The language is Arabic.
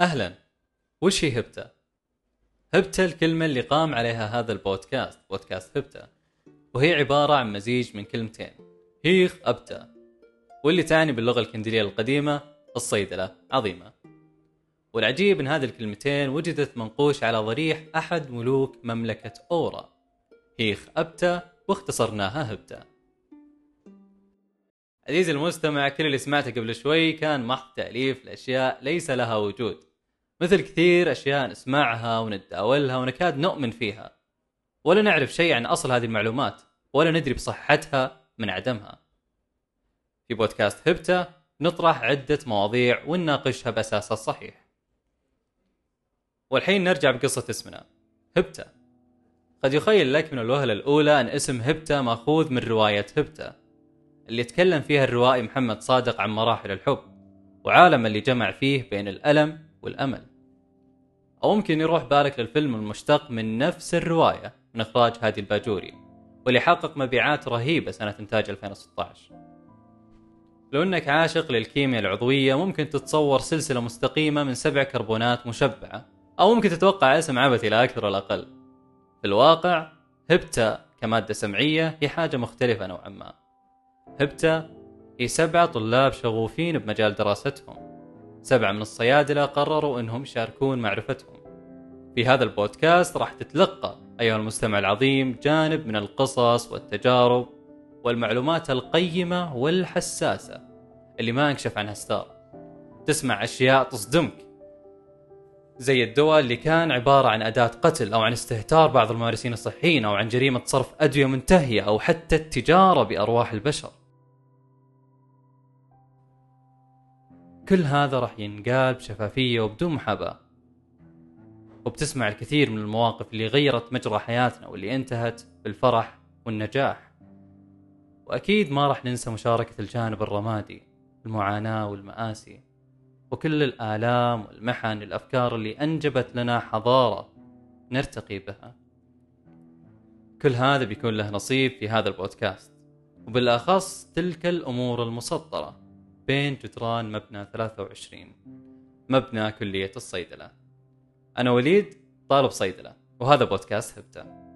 أهلا. وش هي هبتة؟ هبتة الكلمة اللي قام عليها هذا البودكاست بودكاست هبتة. وهي عبارة عن مزيج من كلمتين. هيخ أبتة. واللي تعني باللغة الكندية القديمة الصيدلة عظيمة. والعجيب إن هذه الكلمتين وجدت منقوش على ضريح أحد ملوك مملكة أورا. هيخ ابتا واختصرناها هبتا عزيزي المستمع كل اللي سمعته قبل شوي كان محض تأليف لأشياء ليس لها وجود. مثل كثير أشياء نسمعها ونتداولها ونكاد نؤمن فيها. ولا نعرف شيء عن أصل هذه المعلومات ولا ندري بصحتها من عدمها. في بودكاست هبتة نطرح عدة مواضيع ونناقشها بأساسها الصحيح. والحين نرجع بقصة اسمنا هبتة. قد يخيل لك من الوهلة الأولى أن اسم هبتة مأخوذ من رواية هبتة اللي تكلم فيها الروائي محمد صادق عن مراحل الحب وعالم اللي جمع فيه بين الألم والأمل. أو ممكن يروح بالك للفيلم المشتق من نفس الرواية من إخراج هادي الباجوري واللي حقق مبيعات رهيبة سنة إنتاج 2016 لو أنك عاشق للكيمياء العضوية ممكن تتصور سلسلة مستقيمة من سبع كربونات مشبعة أو ممكن تتوقع اسم عبثي لا أكثر ولا أقل. في الواقع هبتا كمادة سمعية هي حاجة مختلفة نوعا ما. هبتا هي سبعة طلاب شغوفين بمجال دراستهم. سبعة من الصيادلة قرروا أنهم يشاركون معرفتهم. في هذا البودكاست راح تتلقى أيها المستمع العظيم جانب من القصص والتجارب والمعلومات القيمة والحساسة اللي ما انكشف عنها ستار. تسمع أشياء تصدمك. زي الدواء اللي كان عبارة عن أداة قتل أو عن استهتار بعض الممارسين الصحيين أو عن جريمة صرف أدوية منتهية أو حتى التجارة بأرواح البشر. كل هذا راح ينقال بشفافية وبدون محاباة. وبتسمع الكثير من المواقف اللي غيرت مجرى حياتنا واللي انتهت بالفرح والنجاح. وأكيد ما راح ننسى مشاركة الجانب الرمادي المعاناة والمآسي وكل الآلام والمحن الأفكار اللي أنجبت لنا حضارة نرتقي بها. كل هذا بيكون له نصيب في هذا البودكاست. وبالأخص تلك الأمور المسطرة. بين جدران مبنى 23 مبنى كلية الصيدلة. أنا وليد طالب صيدلة وهذا بودكاست هبتة.